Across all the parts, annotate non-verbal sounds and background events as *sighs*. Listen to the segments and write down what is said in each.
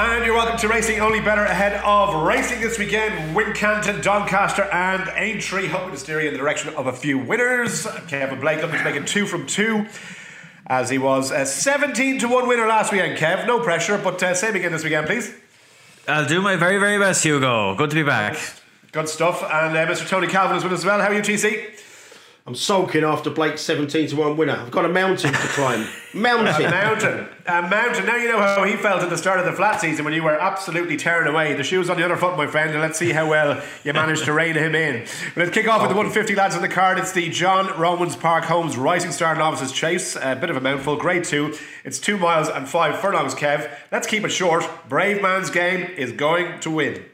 And you're welcome to Racing Only Bettor ahead of racing this weekend. Wincanton, Doncaster, and Aintree hoping to steer you in the direction of a few winners. Kevin Blake looking to make it two from two. As he was a 17 to 1 winner last weekend, Kev. No pressure, but uh, same again this weekend, please. I'll do my very, very best, Hugo. Good to be back. Good stuff. And uh, Mr. Tony Calvin is with us as well. How are you, TC? I'm sulking after Blake's 17 to 1 winner. I've got a mountain to climb. *laughs* Mountain. A mountain. A mountain. Now you know how he felt at the start of the flat season when you were absolutely tearing away. The shoes on the other foot, my friend, and let's see how well you managed to rein him in. But let's kick off with the 150 lads on the card. It's the John Romans Park Homes Rising Star Novices Chase. A bit of a mouthful. Grade 2. It's 2 miles and 5 furlongs, Kev. Let's keep it short. Bravemansgame is going to win.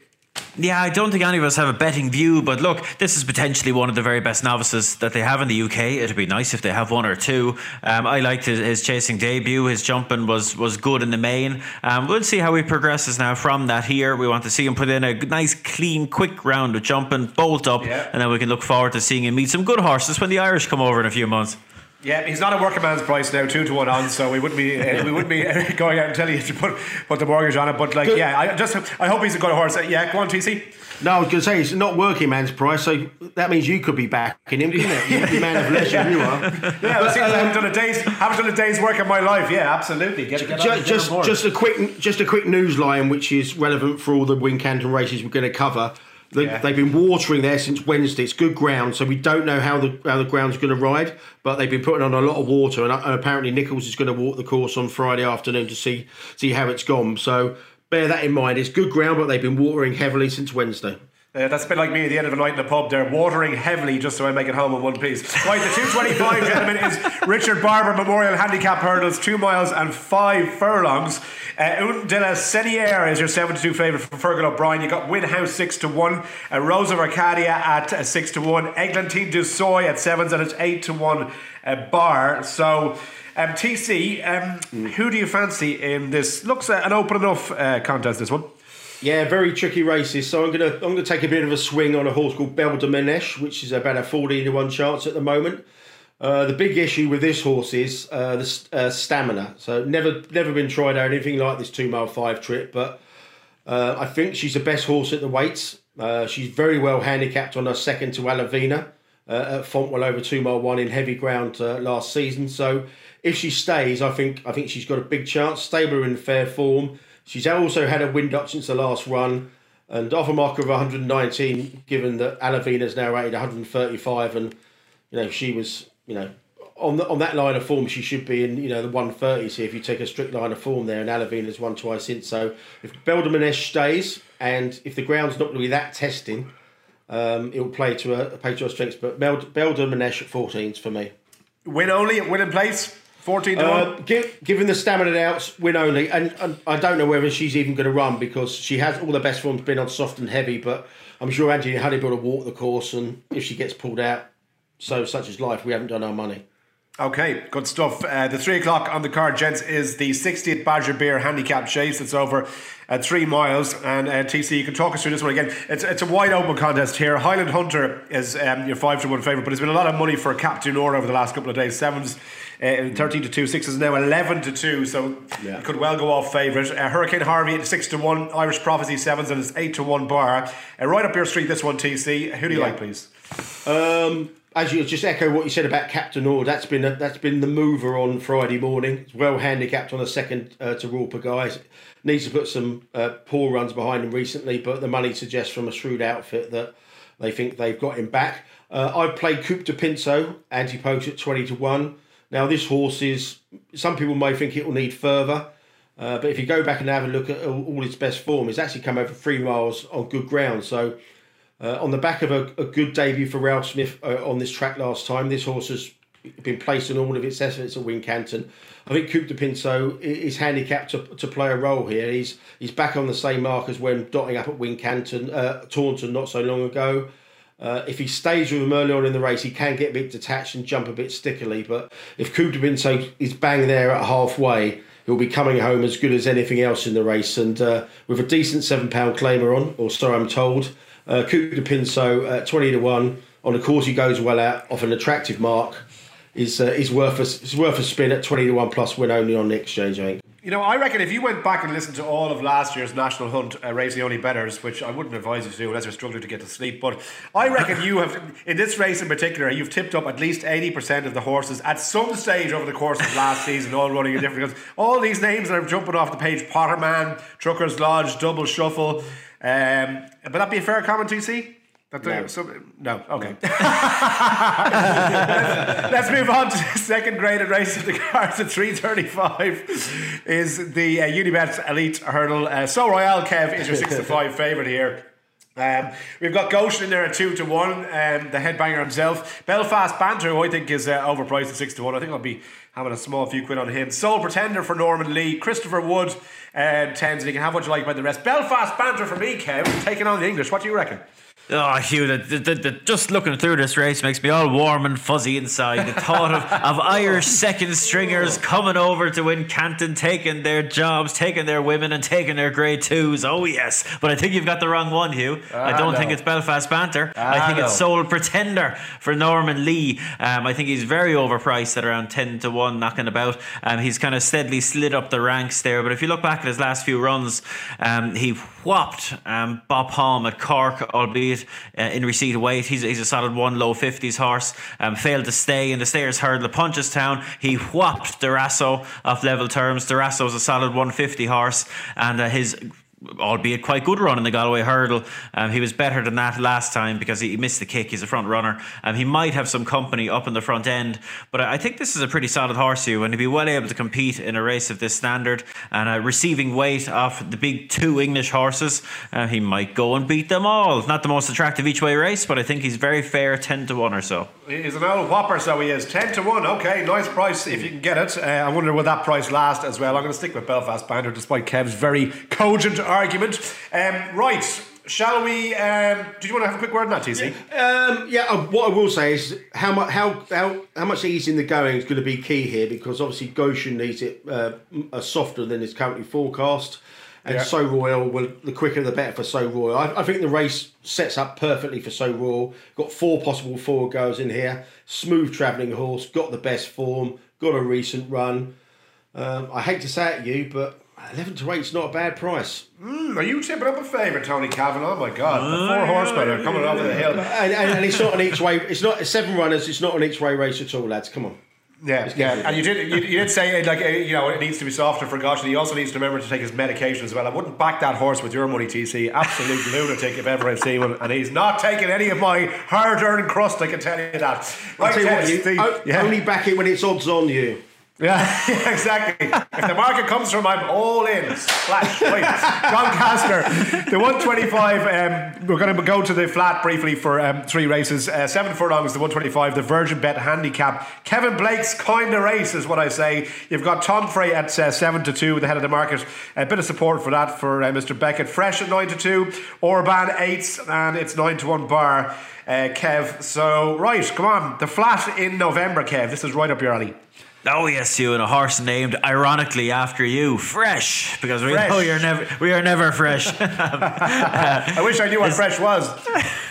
Yeah, I don't think any of us have a betting view, but look, this is potentially one of the very best novices that they have in the UK. It'd be nice if they have one or two. Um, I liked his, his, chasing debut. His jumping was was good in the main. Um, we'll see how he progresses now from that here. We want to see him put in a nice, clean, quick round of jumping, bolt up, yeah. and then we can look forward to seeing him meet some good horses when the Irish come over in a few months. Yeah, he's not a working man's price now, two to one on. So we wouldn't be uh, we wouldn't be *laughs* going out and telling you to put put the mortgage on it. But like, yeah, I just I hope he's a good horse. Yeah, go on, TC. No, I was going to say it's not working man's price, so that means you could be backing him, couldn't it? You're the man of leisure, you are. *laughs* Yeah, but, um, I haven't done a day's haven't done a day's work of my life. Yeah, absolutely. Get, get just just, just a quick just a quick news line, which is relevant for all the Wincanton races we're going to cover. They, yeah. They've been watering there since Wednesday. It's good ground, so we don't know how the how the ground's going to ride. But they've been putting on a lot of water, and, and apparently Nichols is going to walk the course on Friday afternoon to see see how it's gone. So bear that in mind. It's good ground, but they've been watering heavily since Wednesday. Uh, that's a bit like me at the end of a night in the pub. They're watering heavily just so I make it home in one piece. Right, the 225, *laughs* gentlemen, is Richard Barber Memorial Handicap Hurdles, two miles and five furlongs. Uh, Un de la Senière is your 7 to 2 favourite for Fergal O'Brien. You got Winhouse 6 to 1, uh, Rose of Arcadia at uh, 6 to 1, Eglantine du Seuil at 7s, and it's 8 to 1 uh, bar. So. Um, TC, um, mm. who do you fancy in this? Looks uh, an open enough uh, contest, this one. Yeah, very tricky races. So I'm gonna I'm gonna take a bit of a swing on a horse called Belle de Manech, which is about a 14 to one chance at the moment. Uh, the big issue with this horse is uh, the uh, stamina. So never never been tried out anything like this two mile five trip, but uh, I think she's the best horse at the weights. Uh, she's very well handicapped on her second to Alavina uh, at Fontwell over two mile one in heavy ground last season. So if she stays, I think I think she's got a big chance. Stable in fair form. She's also had a wind up since the last run and off a marker of 119, given that Alavina's now rated 135, and you know she was you know on the, on that line of form she should be in you know the 130s here if you take a strict line of form there, and Alavina's won twice since. So if Belle de Manech stays, and if the ground's not going to be that testing, um, it will play to a, play to our strengths. But Belle at 14s for me. Win only, win in place. 14 to uh, 1? Give, given the stamina outs, win only. And, and, I don't know whether she's even going to run because she has all the best forms been on soft and heavy, but I'm sure Anthony Honeyball will walk the course. And if she gets pulled out, so such is life, we haven't done our money. Okay, good stuff. Uh, the three o'clock on the card, gents, is the 60th Badger Beer Handicap Chase. It's over at three miles. And uh, TC, you can talk us through this one again. It's, it's a wide open contest here. Highland Hunter is um, your five to one favourite, but it's been a lot of money for Cap du Nord over the last couple of days. Sevens, uh, 13 to 2, sixes now 11 to 2, so yeah. it could well go off favourite. Uh, Hurricane Harvey at 6 to 1, Irish Prophecy sevens, and it's 8 to 1 bar. Uh, right up your street, this one, TC. Who do you yeah. like, please? Um, as you just echo what you said about Cap du Nord, that's been a, that's been the mover on Friday morning. It's well handicapped on a second uh, to Rulper guys. Needs to put some uh, poor runs behind him recently, but the money suggests from a shrewd outfit that they think they've got him back. Uh, I've played Coupe de Pinceau, anti poach at 20 to 1. Now, this horse is, some people may think it will need further, uh, but if you go back and have a look at all, its best form, it's actually come over three miles on good ground. So uh, on the back of a, a, good debut for Ralph Smith uh, on this track last time, this horse has been placed in all of its efforts at Wincanton. I think Coupe de Pinceau is handicapped to, to play a role here. He's he's back on the same mark as when dotting up at Wincanton, uh, Taunton not so long ago. Uh, if he stays with him early on in the race, he can get a bit detached and jump a bit stickily. But if Coupe de Pinceau is bang there at halfway, he'll be coming home as good as anything else in the race. And uh, with a decent £7 claimer on, or so I'm told, uh, Coupe de Pinceau at 20 to 1 on a course he goes well out off an attractive mark is uh, is worth a, is worth a spin at 20 to 1 plus win only on the exchange, I think. You know, I reckon if you went back and listened to all of last year's National Hunt uh, Race the Only Betters, which I wouldn't advise you to do unless you're struggling to get to sleep, but I reckon you have, in this race in particular, you've tipped up at least 80% of the horses at some stage over the course of last season, all running in different. Because all these names that are jumping off the page Potterman, Trucker's Lodge, Double Shuffle. Um, would that be a fair comment, TC? That no. Some, no, okay. *laughs* let's, let's, move on to the second graded race of the cards at 335 is the uh, Unibet Elite Hurdle. Uh, Sceau Royal Kev is your 6 to 5 favourite here. Um, we've got Goshen in there at two to one. Um, the headbanger himself, Belfast Banter, who I think is uh, overpriced at six to one. I think I'll be having a small few quid on him. Sole Pretender for Noel Meade, Christopher Wood, uh, tens, and you can have what you like about the rest. Belfast Banter for me, Kev, taking on the English. What do you reckon? Oh, Hugh, the, the, the, just looking through this race makes me all warm and fuzzy inside. The thought of, *laughs* of Irish second stringers coming over to Wincanton, taking their jobs, taking their women, and taking their grade twos. Oh, yes. But I think you've got the wrong one, Hugh. I don't think it's Belfast Banter. I think it's Sole Pretender for Noel Meade. Um, I think he's very overpriced at around 10 to 1, knocking about. Um, he's kind of steadily slid up the ranks there. But if you look back at his last few runs, um, he whopped um, Bob Halm at Cork, albeit uh, in receipt of weight. He's, he's a solid one low 50s horse. Um, failed to stay in the Stayers hurdle at Punchestown. He whopped Darasso off level terms. Darasso is a solid 150 horse, and uh, his albeit quite good run in the Galway hurdle. Um, he was better than that last time because he missed the kick. He's a front runner. Um, he might have some company up in the front end, but I think this is a pretty solid horse, you, and he'd be well able to compete in a race of this standard. And uh, receiving weight off the big two English horses, uh, he might go and beat them all. Not the most attractive each way race, but I think he's very fair, 10 to 1 or so. He's an old whopper, so he is. 10 to 1, okay, nice price if you can get it. Uh, I wonder will that price last as well. I'm going to stick with Belfast Banter despite Kev's very cogent argument. Um, right. Shall we? Um, do you want to have a quick word on that, TC? Yeah, um, yeah uh, what I will say is how much how how how much ease in the going is going to be key here because obviously Goshen needs it uh, softer than is currently forecast, and yeah. Sceau Royal will the quicker the better for Sceau Royal. I, I, think the race sets up perfectly for Sceau Royal. Got four possible forward goers in here. Smooth travelling horse, got the best form, got a recent run. Um, I hate to say it, to you, but 11 to 8 is not a bad price. Mm, are you tipping up a favourite, Tony Kavanagh? Oh my God, the four horsemen are coming over the hill. And, and, and, it's not an each way, it's not seven runners, it's not an each way race at all, lads. Come on. Yeah, yeah, and you did you, you, did say like uh, you know it needs to be softer for Gosh, and he also needs to remember to take his medication as well. I wouldn't back that horse with your money, TC. Absolute *laughs* lunatic if ever I've seen one, and he's not taking any of my hard-earned crust. I can tell you that. Right, you what, you, yeah. only back it when it's odds on you. Yeah, *laughs* yeah, exactly. if the market comes from, I'm all in. Splash. Wait, Doncaster, the 125. Um, we're going to go to the flat briefly for um, three races. Uh, seven furlongs, the 125, the Virgin Bet handicap. Kevin Blake's kind of race is what I say. You've got Tomfre at uh, seven to two, the head of the market. A bit of support for that for uh, Mr. Beckett. Fresh at nine to two, Orban eights, and it's nine to one bar. Uh, Kev. So right, come on, the flat in November, Kev. This is right up your alley. Oh yes, you and a horse named ironically after you, Fresh, because we fresh. know you're never we are never fresh. *laughs* *laughs* I wish I knew what this, fresh was.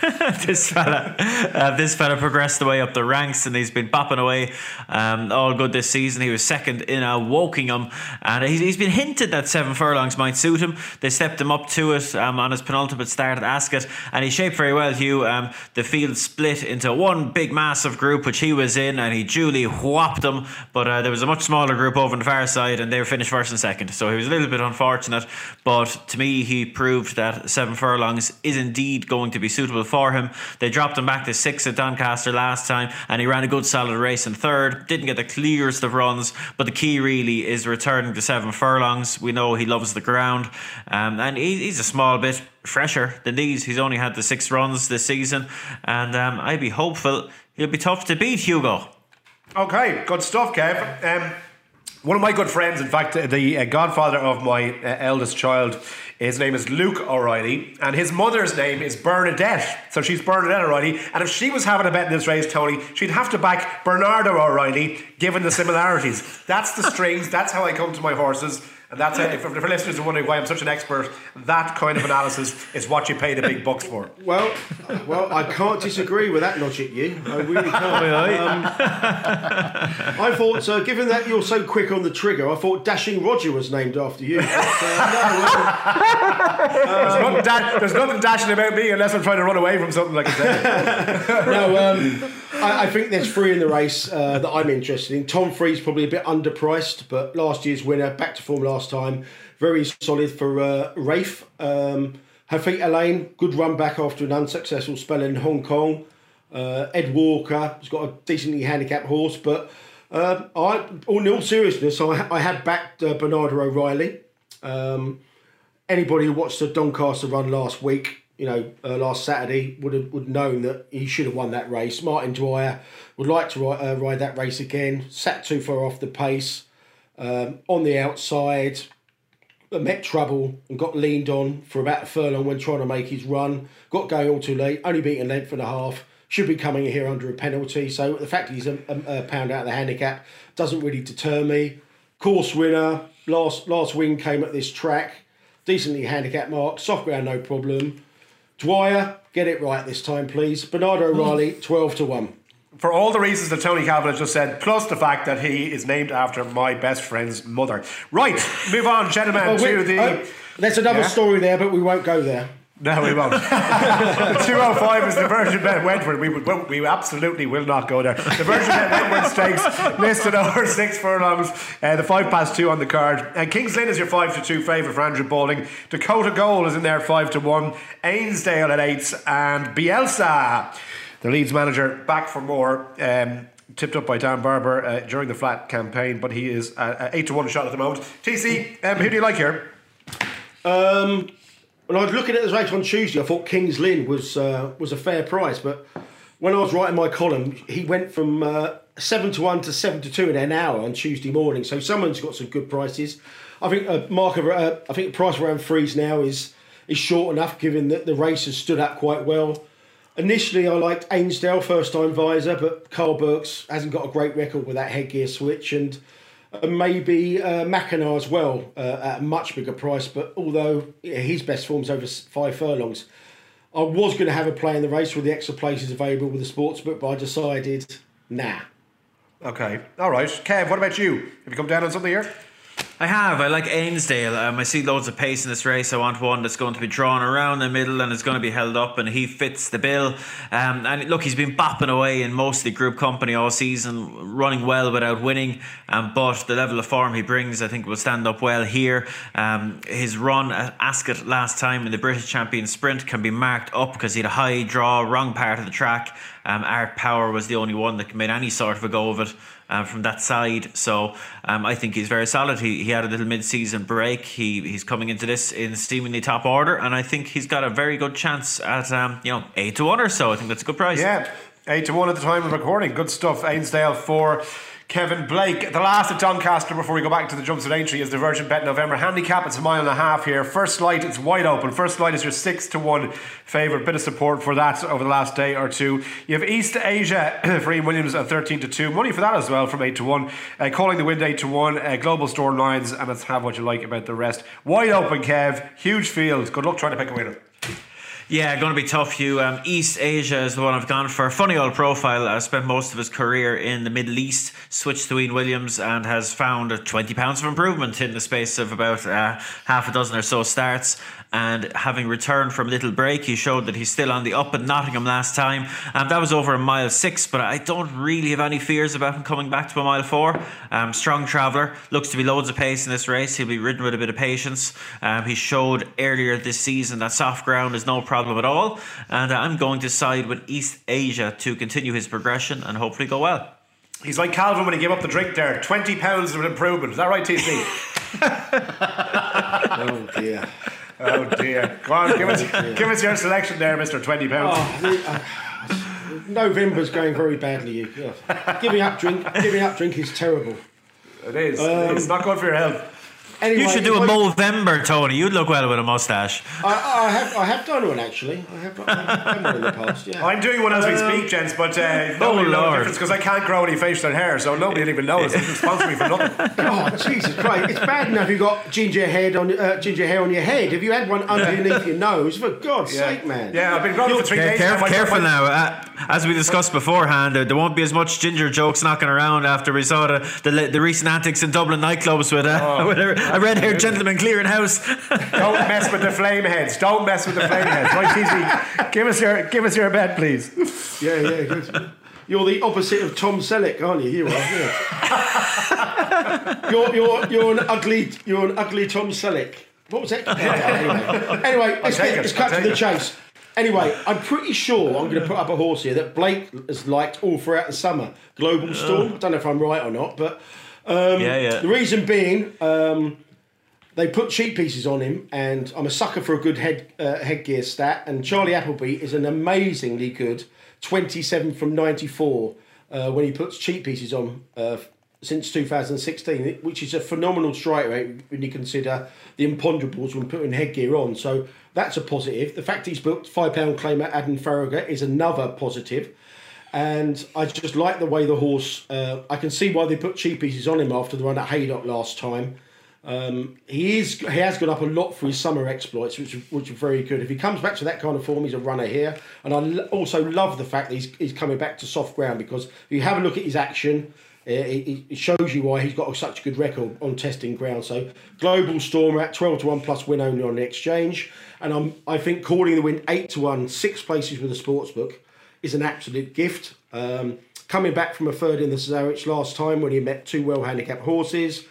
*laughs* this fella, uh, this fella progressed the way up the ranks, and he's been bopping away, um, all good this season. He was second in a Wokingham, and he's, he's been hinted that seven furlongs might suit him. They stepped him up to it um, on his penultimate start at Ascot, and he shaped very well. Hugh, um, the field split into one big massive group, which he was in, and he duly whopped them, but but uh, there was a much smaller group over on the far side, and they were finished first and second. So he was a little bit unfortunate. But to me, he proved that seven furlongs is indeed going to be suitable for him. They dropped him back to six at Doncaster last time, and he ran a good solid race in third. Didn't get the clearest of runs, but the key really is returning to seven furlongs. We know he loves the ground, um, and he, he's a small bit fresher than these. He's only had the six runs this season, and um, I'd be hopeful he'll be tough to beat, Hugo. Okay, good stuff, Kev. Um, one of my good friends, in fact, the uh, godfather of my uh, eldest child, his name is Luke O'Reilly, and his mother's name is Bernadette. So she's Bernadette O'Reilly. And if she was having a bet in this race, Tony, she'd have to back Bernardo O'Reilly, given the similarities. That's the *laughs* strings. That's how I come to my horses. And that's it. For, for listeners are wondering why I'm such an expert, that kind of analysis is what you pay the big bucks for. Well, well, I can't disagree with that logic, you. I really can't. Um, I thought, so given that you're so quick on the trigger, I thought Dashing Roger was named after you. But, uh, There's, nothing da- there's nothing dashing about me unless I'm trying to run away from something like I said. no, *laughs* no um, I, I think there's three in the race uh, that I'm interested in. Tomfre's probably a bit underpriced, but last year's winner, back to form last time, very solid for uh, Rafe. Um, Hafita Lane, good run back after an unsuccessful spell in Hong Kong. Uh, Ed Walker has got a decently handicapped horse, but uh, I, in all seriousness, I, I had backed uh, Bernardo O'Reilly. Um, anybody who watched the Doncaster run last week, you know, uh, last Saturday, would have would known that he should have won that race. Martin Dwyer would like to ride, uh, ride that race again. Sat too far off the pace, um, on the outside, met trouble and got leaned on for about a furlong when trying to make his run. Got going all too late. Only beaten length and a half. Should be coming here under a penalty. So the fact he's a, a, a pound out of the handicap doesn't really deter me. Course winner. Last last win came at this track. Decently handicapped mark. Soft ground, no problem. Dwyer, get it right this time, please. Bernardo mm. O'Reilly, 12 to 1. For all the reasons that Tony Calvin just said, plus the fact that he is named after my best friend's mother. Right, move on, gentlemen, Oh, to the. oh, there's another Yeah? story there, but we won't go there. No, we won't. *laughs* the 205 is the Virgin Bet Wentworth. We, would, we absolutely will not go there. The Virgin Bet Wentworth Stakes listed over *laughs* six furlongs. Uh, the five past two on the card. And Kings Lynn is your five to two favourite for Andrew Balding. Dakota Gold is in there five to one. Ainsdale at eight. And Bielsa, the Leeds manager, back for more. Um, tipped up by Dan Barber uh, during the flat campaign, but he is uh, eight to one shot at the moment. TC, um, who do you like here? Um, when I was looking at this race on Tuesday, I thought Kings Lynn was uh, was a fair price, but when I was writing my column, he went from uh, seven to one to seven to two in an hour on Tuesday morning. So someone's got some good prices. I think a mark of uh, I think the price around threes now is is short enough, given that the race has stood up quite well. Initially, I liked Ainsdale, first time visor, but Carl Burks hasn't got a great record with that headgear switch, and and maybe uh, Mackinac as well uh, at a much bigger price. But although yeah, his best form's over five furlongs, I was going to have a play in the race with the extra places available with the sportsbook, but I decided nah. Okay, all right. Kev, what about you? Have you come down on something here? I have. I like Ainsdale. Um, I see loads of pace in this race. I want one that's going to be drawn around the middle and is going to be held up, and he fits the bill. Um, and look, he's been bopping away in mostly group company all season, running well without winning. Um, but the level of form he brings, I think, will stand up well here. Um, his run at Ascot last time in the British Champion Sprint can be marked up because he had a high draw, wrong part of the track. Um, Art Power was the only one that made any sort of a go of it um, from that side. So um, I think he's very solid. He, he had a little mid-season break. He he's coming into this in seemingly top order, and I think he's got a very good chance at um, you know eight to one or so. I think that's a good price. Yeah, eight to one at the time of recording. Good stuff. Ainsdale for Kevin Blake. The last at Doncaster before we go back to the jumps at Aintree is the Virgin Bet November handicap. It's a mile and a half here. First light, it's wide open. First light is your six to one favourite. Bit of support for that over the last day or two. You have East Asia *clears throat* for Ian Williams at thirteen to two. Money for that as well from eight to one. Uh, calling the wind eight to one. Uh, global store lines, and let's have what you like about the rest. Wide open, Kev. Huge field. Good luck trying to pick a winner. Yeah, going to be tough, Hugh. Um, East Asia is the one I've gone for. Funny old profile. Uh, spent most of his career in the Middle East, switched to Ian Williams, and has found 20 pounds of improvement in the space of about uh, half a dozen or so starts. And having returned from a little break, he showed that he's still on the up at Nottingham last time. and that was over a mile six, but I don't really have any fears about him coming back to a mile four. Um, strong traveller, looks to be loads of pace in this race. He'll be ridden with a bit of patience. Um, he showed earlier this season that soft ground is no problem at all. And I'm going to side with East Asia to continue his progression and hopefully go well. He's like Calvin when he gave up the drink there. 20 pounds of improvement. Is that right, TC? *laughs* Oh dear. Oh, dear. Go on, give us, *laughs* give us your selection there, Mr. 20 pounds. Oh, uh, November's going very badly. You yeah. giving up drink. Giving up drink is terrible. It is. Um, it's not good for your health. Anyway, you should do a if I- Movember, Tony. You'd look well with a mustache. I, I have I have done one actually. I have, I have done one in the past. Yeah. I'm doing one as we Um, speak, gents, but uh, nobody will know the Lord. difference because I can't grow any facial hair, so nobody will even notice. It's responsible for nothing. *laughs* Oh Jesus Christ! It's bad enough you've got ginger head on uh, ginger hair on your head. Have you had one underneath your nose? For God's sake, man! Yeah, I've been growing for three Care- days. care- now. Careful now. Uh, as we discussed beforehand, there, there won't be as much ginger jokes knocking around after we saw the the, the recent antics in Dublin nightclubs with, uh, *laughs* with a, a red-haired gentleman clearing house. *laughs* Don't mess with the flame heads. Don't mess with the flame heads. Right, Cheesy, give us your give us your bet, please. yeah, yeah. Good. You're the opposite of Tom Selleck, aren't you? You are. Yeah. *laughs* you're you're you're an ugly you're an ugly Tom Selleck. What was that? *laughs* anyway, anyway let's, get, it, let's cut to the take chase. Anyway, I'm pretty sure I'm going to put up a horse here that Blake has liked all throughout the summer. Global Storm. I don't know if I'm right or not, but yeah, yeah. the reason being, um, they put cheekpieces on him, and I'm a sucker for a good head uh, headgear stat. And Charlie Appleby is an amazingly good 27 from 94 uh, when he puts cheekpieces on uh, since 2016, which is a phenomenal strike rate when you consider the imponderables when putting headgear on. So that's a positive. The fact he's booked five pound claimer Adam Farragher is another positive and I just like the way the horse. Uh, I can see why they put cheekpieces on him after the run at Haydock last time. Um, he is he has gone up a lot for his summer exploits, which which are very good. If he comes back to that kind of form, he's a runner here. And I l- also love the fact that he's, he's coming back to soft ground because if you have a look at his action, uh, it, it shows you why he's got such a good record on testing ground. So Global Storm at twelve to one plus win only on the exchange, and I'm I think calling the win eight to one, six places with a sports book is an absolute gift. Um, coming back from a third in the Cesarewitch last time when he met two well handicapped horses.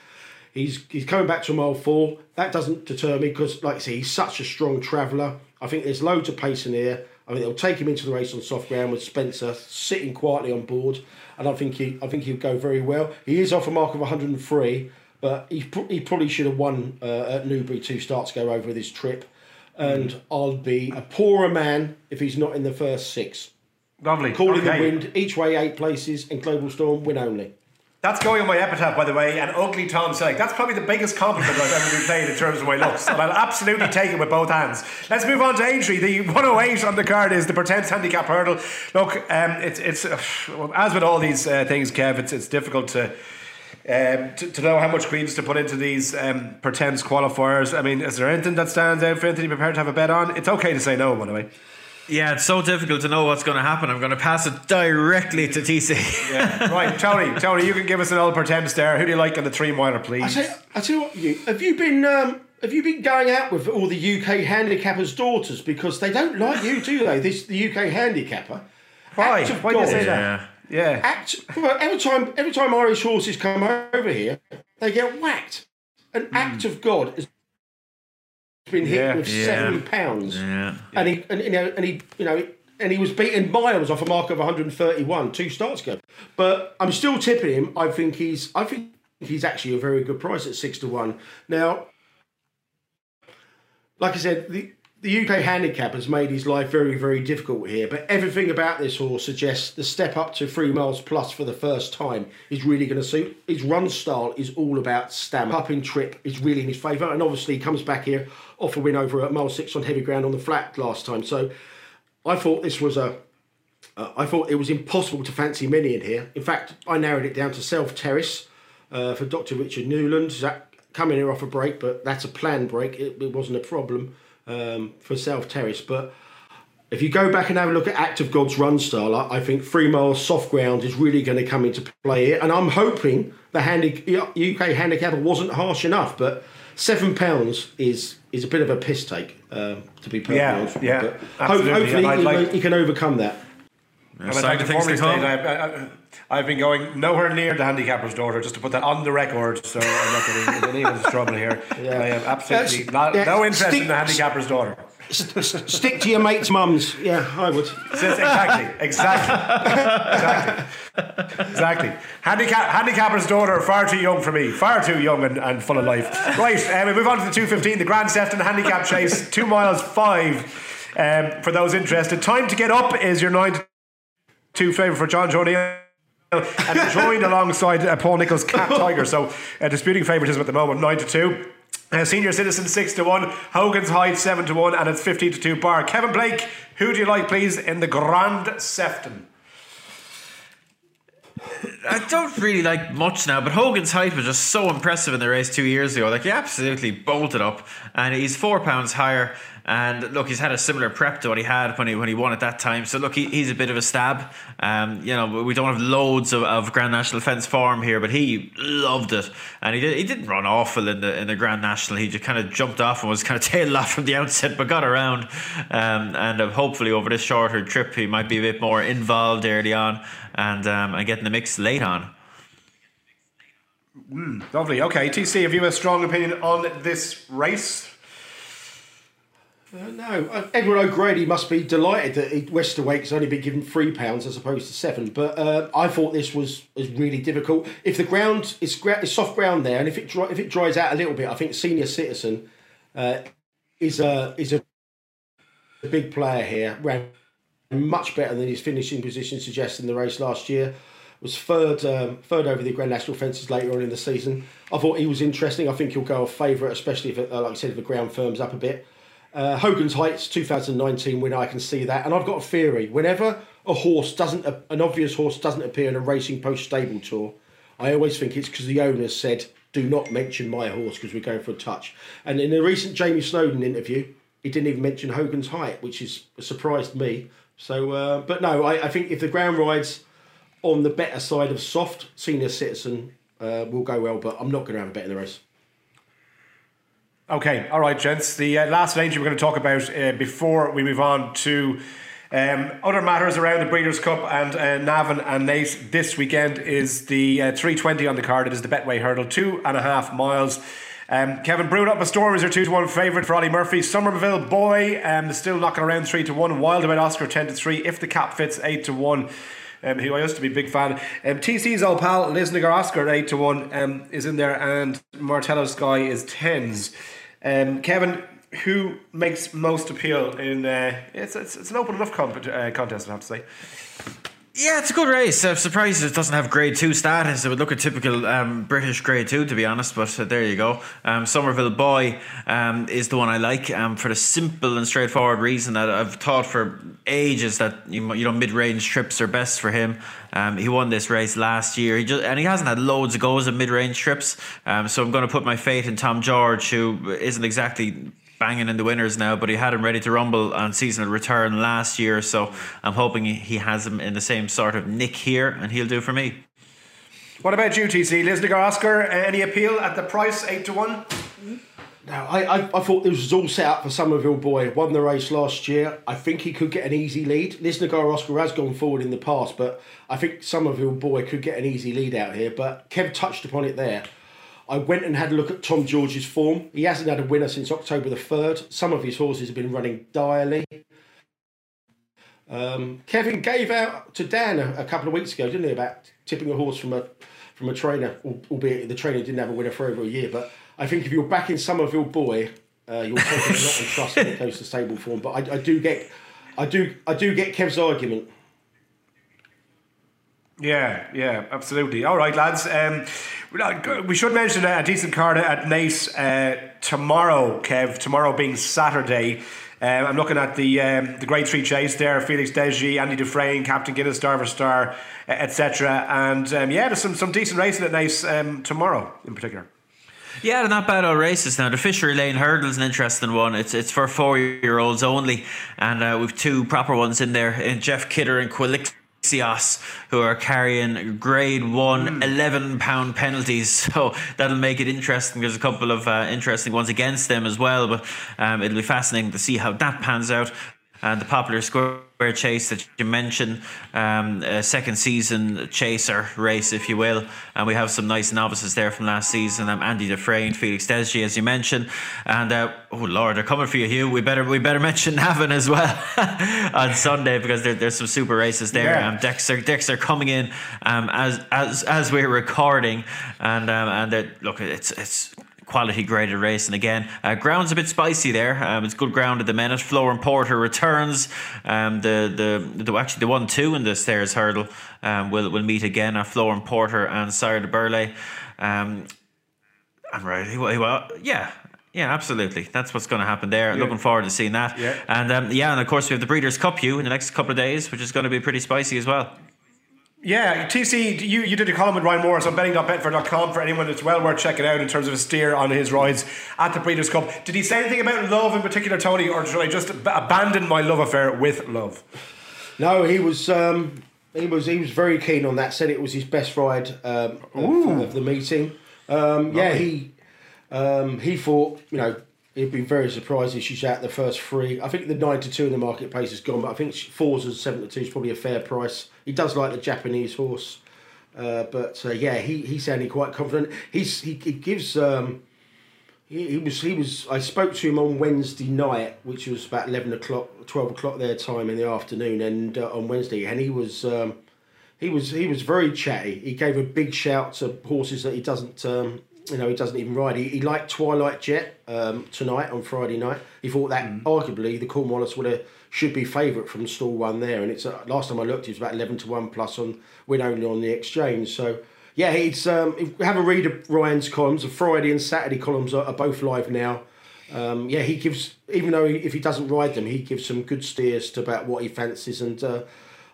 He's, he's coming back to a mile four. That doesn't deter me because, like I say, he's such a strong traveller. I think there's loads of pace in here. I think they'll take him into the race on soft ground with Spencer sitting quietly on board, and I think he I think he'll go very well. He is off a mark of 103, but he he probably should have won uh, at Newbury two starts go over this trip, and I'll be a poorer man if he's not in the first six. Lovely. Calling Okay. the wind each way eight places and Global Storm win only. That's going on my epitaph, by the way, and ugly Tom Selleck. That's probably the biggest compliment I've ever been paid in terms of my looks, and I'll absolutely take it with both hands. Let's move on to Aintree. The 108 on the card is the Pertemps handicap hurdle. Look, um, it's it's *sighs* as with all these uh, things, Kev, it's it's difficult to. Um, to, to know how much greens to put into these um, Pertemps qualifiers. I mean, is there anything that stands out for Anthony prepared to have a bet on? It's okay to say no, by the way. Yeah, it's so difficult to know what's going to happen. I'm going to pass it directly to TC. Yeah. *laughs* right, Tony, Tony, you can give us an old Pertemps there. Who do you like in the three miler, I please? tell, you- I tell you what, you have you been um, have you been going out with all the UK handicappers' daughters because they don't like you, do they? This the UK handicapper. Why? Act of Why do you God. say that? Yeah. Yeah. Act well, every time every time Irish horses come over here, they get whacked. An act of God has been hit Yeah. with Yeah. seven pounds. Yeah. and he and you know and he you know and he was beaten miles off a mark of 131 two starts ago. But I'm still tipping him. I think he's I think he's actually a very good price at six to one. Now, like I said, the the UK handicap has made his life very, very difficult here, but everything about this horse suggests the step up to three miles plus for the first time is really going to suit. His run style is all about stamina. Up in trip is really in his favour, and obviously he comes back here off a win over at mile six on heavy ground on the flat last time. So I thought this was a. Uh, I thought it was impossible to fancy many in here. In fact, I narrowed it down to South Terrace uh, for Dr. Richard Newland. Zach coming here off a break, but that's a planned break. It, it wasn't a problem um, for South Terrace. But if you go back and have a look at Act of God's run style, I, I think three miles soft ground is really going to come into play here. And I'm hoping the handi- UK handicapper wasn't harsh enough, but seven pounds is is a bit of a piss take, um, to be perfectly Yeah, honest yeah, But ho- absolutely. hopefully he, like- he can overcome that. And Sign I'd like of to things to formally come. state I, I, I've been going nowhere near the handicapper's daughter, just to put that on the record, so I'm not getting in anyone's trouble here. *laughs* Yeah. I have absolutely Yes, not, yeah, no interest stick- in the handicapper's daughter. S- s- Stick to your mates' mums. Yeah, I would. Exactly, exactly, exactly, exactly. Handicap, handicapper's daughter, far too young for me, far too young and, and full of life. Right, uh, we move on to the 215, the Grand Sefton Handicap Chase, two miles five. Um, for those interested, time to get up is your nine to two favourite for John O'Neill. And joined *laughs* alongside uh, Paul Nichols' Cat Tiger. So, uh, disputing favouritism at the moment, 9 to 2. Uh, senior citizen six to one, Hogan's Heights seven to one, and it's fifteen to two bar. Kevin Blake, who do you like, please, in the Grand Sefton? I don't really like much now, but Hogan's height was just so impressive in the race two years ago. Like he absolutely bolted up, and he's four pounds higher. And look, he's had a similar prep to what he had when he when he won at that time. So look, he, he's a bit of a stab. Um, you know, we don't have loads of, of Grand National fence form here, but he loved it, and he did. He didn't run awful in the in the Grand National. He just kind of jumped off and was kind of *laughs* tailed off from the outset, but got around. Um, and uh, hopefully over this shorter trip, he might be a bit more involved early on and um, and get in the mix late on. Mm, lovely. Okay, TC, have you a strong opinion on this race? Uh, no, Edward O'Grady must be delighted that he, Westerwaite's only been given three pounds as opposed to seven. But uh, I thought this was, was really difficult. If the ground is, soft ground there, and if it dry, if it dries out a little bit, I think Senior Citizen uh, is a is a, big player here. Ran much better than his finishing position suggests in the race last year. Was third um, third over the Grand National fences later on in the season. I thought he was interesting. I think he'll go a favourite, especially if, uh, like I said, if the ground firms up a bit. Uh, Hogan's Heights 2019 winner, I can see that. And I've got a theory. Whenever a horse doesn't, an obvious horse doesn't appear in a Racing Post stable tour, I always think it's because the owner said, do not mention my horse because we're going for a touch. And in a recent Jamie Snowden interview, he didn't even mention Hogan's Height, which is surprised me. So, uh, but no, I, I, think if the ground rides on the better side of soft, senior citizen uh, will go well, but I'm not going to have a bet in the race. Okay, all right, gents. The uh, last danger we're going to talk about uh, before we move on to um, other matters around the Breeders' Cup and uh, and Naas this weekend is the uh, 320 on the card. It is the Betway Hurdle, two and a half miles. Um, Kevin brewed up a storm is your two to one favourite for Ollie Murphy. Somerville boy um, still knocking around three to one. Wild about Oscar ten to three. If the cap fits eight to one. Um, who I used to be a big fan. Um, TC's old pal Lisnagar Oscar eight to one um, is in there, and Martello Sky is tens. Um, Kevin, who makes most appeal in? Uh, it's, it's it's an open enough comp- uh, contest, I have to say. Yeah, it's a good race. I'm surprised it doesn't have grade two status. It would look a typical um, British grade two, to be honest, but uh, there you go. Um, Somerville Boy um, is the one I like um, for the simple and straightforward reason that I've thought for ages that you know mid range trips are best for him. Um, he won this race last year, he just, and he hasn't had loads of goes of mid range trips. Um, so I'm going to put my faith in Tom George, who isn't exactly banging in the winners now, but he had him ready to rumble on seasonal return last year. So I'm hoping he has him in the same sort of nick here, and he'll do for me. What about you, TC? Lisnagar Oscar, uh, any appeal at the price, 8 to 1? No, I, I, I thought this was all set up for Somerville Boy. Won the race last year. I think he could get an easy lead. Lisnagar Oscar has gone forward in the past, but I think Somerville Boy could get an easy lead out here. But Kev touched upon it there. I went and had a look at Tom George's form. He hasn't had a winner since October the 3rd. Some of his horses have been running direly. Um, Kevin gave out to Dan a, a, couple of weeks ago, didn't he, about tipping a horse from a from a trainer, albeit the trainer didn't have a winner for over a year. But I think if you're back in Somerville Boy, uh, you're taking a lot of *laughs* trust when it comes to stable form. But I, I do get, I do, I do get Kev's argument. Yeah, yeah, absolutely. All right, lads. Um, we should mention a decent card at Naas uh, tomorrow, Kev. Tomorrow being Saturday. Um, I'm looking at the um, the Grade Three chase there: Felix Desjy, Andy Dufresne, Captain Guinness, Darver Star, etc. And um, yeah, there's some some decent racing at Naas um, tomorrow in particular. Yeah, they're not bad old races now. The Fishery Lane Hurdle is an interesting one. It's it's for four year olds only, and uh, we've two proper ones in there: in Jeff Kidder and Quilix Sios, who are carrying grade one mm. 11 pound penalties. *laughs* So that'll make it interesting. There's a couple of uh, interesting ones against them as well, but um, it'll be fascinating to see how that pans out and the Poplar Square chase that you mentioned, um, a second season chaser race, if you will. And we have some nice novices there from last season. Um, Andy Dufresne, Felix Desjy, as you mentioned, and uh, oh Lord, they're coming for you, Hugh. We better we better *laughs* mention Navan as well *laughs* on Sunday because there, there's some super races there. Yeah. Um, Dexter Dexter coming in um, as as as we're recording, and um, and look, it's it's quality graded race. And again, uh, ground's a bit spicy there. Um, it's good ground at the minute. Flooring Porter returns. Um, the, the the actually the one two in the stairs hurdle um, will will meet again. Uh, Flooring Porter and Sire du Berlais. Um, I'm right. He, he, well, yeah. Yeah, absolutely. That's what's going to happen there. Looking forward to seeing that. Yeah. And um, yeah, and of course we have the Breeders' Cup you in the next couple of days, which is going to be pretty spicy as well. Yeah, TC, you, you did a column with Ryan Moore on betting.betfair.com for anyone that's well worth checking out in terms of a steer on his rides at the Breeders' Cup. Did he say anything about love in particular, Tony, or should I just ab- abandon my love affair with love? No, he was um, he was he was very keen on that. Said it was his best ride um, of, of the meeting. Um, yeah, he um, he thought you know he'd been very surprised if she's out the first three. I think the nine to two in the marketplace is gone, but I think fours and seven to two is probably a fair price. He does like the Japanese horse, uh, but uh, yeah, he he sounded quite confident. He's he, he gives. Um, he, he was he was I spoke to him on Wednesday night, which was about eleven o'clock, twelve o'clock their time in the afternoon, and uh, on Wednesday, and he was um, he was he was very chatty. He gave a big shout to horses that he doesn't um, you know he doesn't even ride. He, he liked Twilight Jet um, tonight on Friday night. He thought that arguably the Cornwallis would have should be favourite from stall one there, and it's uh, last time I looked, it was about eleven to one plus on win only on the exchange. So. Yeah, it's um, have a read of Ryan's columns. The Friday and Saturday columns are, are both live now. Um, yeah, he gives even though he, if he doesn't ride them, he gives some good steers to about what he fancies, and uh,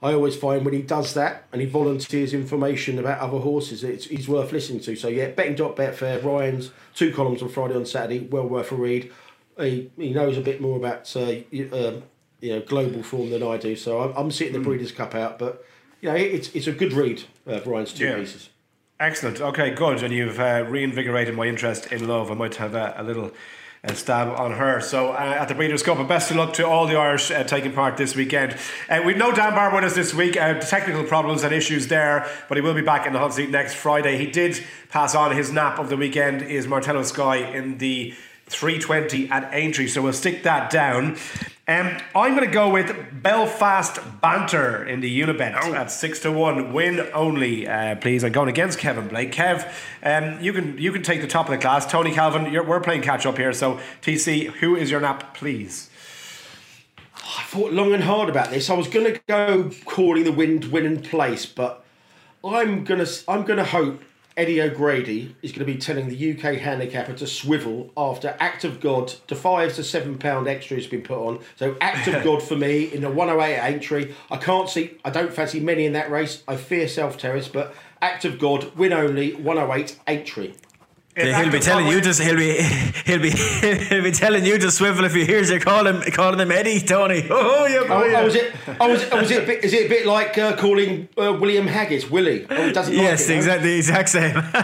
I always find when he does that and he volunteers information about other horses, it's he's worth listening to. So yeah, betting dot betfair, Ryan's two columns on Friday and Saturday, well worth a read. He, he knows a bit more about uh, um, you know global form than I do, so I'm, I'm sitting the Breeders' Cup out, but you know it's it's a good read of Ryan's two Yeah. pieces. Excellent. Okay, good. And you've uh, reinvigorated my interest in love. I might have a, a little uh, stab on her. So uh, at the Breeders' Cup, and best of luck to all the Irish uh, taking part this weekend. Uh, we've no Dan Barr with us this week. Uh, technical problems and issues there, but he will be back in the hot seat next Friday. He did pass on his nap of the weekend. Is Martello Sky in the 320 at Aintree, so we'll stick that down. Um, I'm going to go with Belfast Banter in the Unibet at six to one, win only. Uh, please, I'm going against Kevin Blake. Kev, um, you can you can take the top of the class. Tony Calvin, we're playing catch up here. So TC, who is your nap, please? I thought long and hard about this. I was going to go calling the wind winning place, but I'm gonna I'm gonna hope Eddie O'Grady is going to be telling the UK handicapper to swivel after Act of God, the five to seven pound extra has been put on. So Act of *laughs* God for me in the 108 Aintree. I can't see. I don't fancy many in that race. I fear South Terrace, but Act of God win only 108 Aintree. He'll be telling you to he'll be *laughs* he'll be he'll be telling you to swivel if he hears you call him calling him Eddie Tony. *laughs* Oh yeah, Oh, oh, was it? Oh, was it? Oh, was it? A bit, is it a bit like uh, calling uh, William Haggas Willie? Oh, he doesn't like yes, it, no? exactly the exact same. *laughs*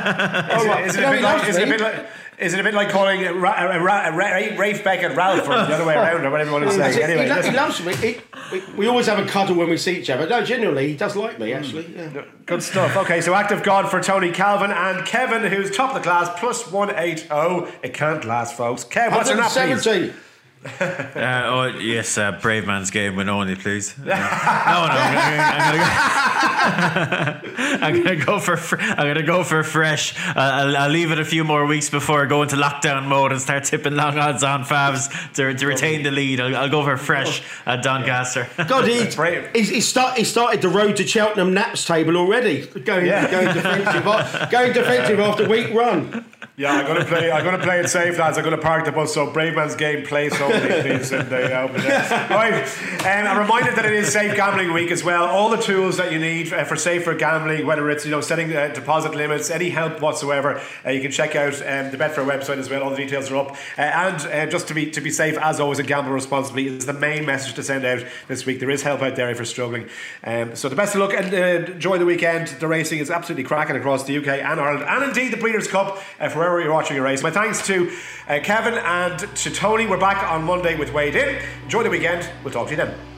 Oh, right. Is it, No, a he bit like, is it a bit like is it a bit like calling Ra- uh, Ra- uh, Ra- Ra- Rafe Beckett Ralph or the other way around or whatever you want to say? Anyway, he, lo- he listen. loves me. He, we, we always have a cuddle when we see each other. No, genuinely, he does like me. Actually, hmm. yeah. Good stuff. Okay, so act of God for Tony Calvin and Kevin, who's top of the class, plus 180. It can't last, folks. Kev, what's your nap, please? 170. *laughs* Uh, oh yes, uh, Bravemansgame win only, please. *laughs* No, no, I'm, gonna, *laughs* I'm gonna go for fr- I'm gonna go for fresh. Uh, I'll, I'll leave it a few more weeks before I go into lockdown mode and start tipping long odds on Favs to, to retain the lead. I'll, I'll go for fresh at Doncaster. God, he, Brave. he's, he, start, he started the road to Cheltenham naps table already. Going, Yeah. going defensive, going defensive after week run. Yeah, I'm gonna play. I'm gonna play it safe, lads. I'm gonna park the bus. So Bravemansgame, place only, please. And uh, open there. Right. Um, a reminder that it is Safe Gambling Week as well. All the tools that you need uh, for safer gambling, whether it's you know setting uh, deposit limits, any help whatsoever, uh, you can check out um, the Betfair website as well. All the details are up. Uh, and uh, just to be to be safe, as always, and gamble responsibly is the main message to send out this week. There is help out there if you're struggling. Um, so the best of luck and uh, enjoy the weekend. The racing is absolutely cracking across the UK and Ireland, and indeed the Breeders' Cup uh, for wherever you're watching a race. My thanks to uh, Kevin and to Tony. We're back on Monday with Weighed In. Enjoy the weekend. We'll talk to you then.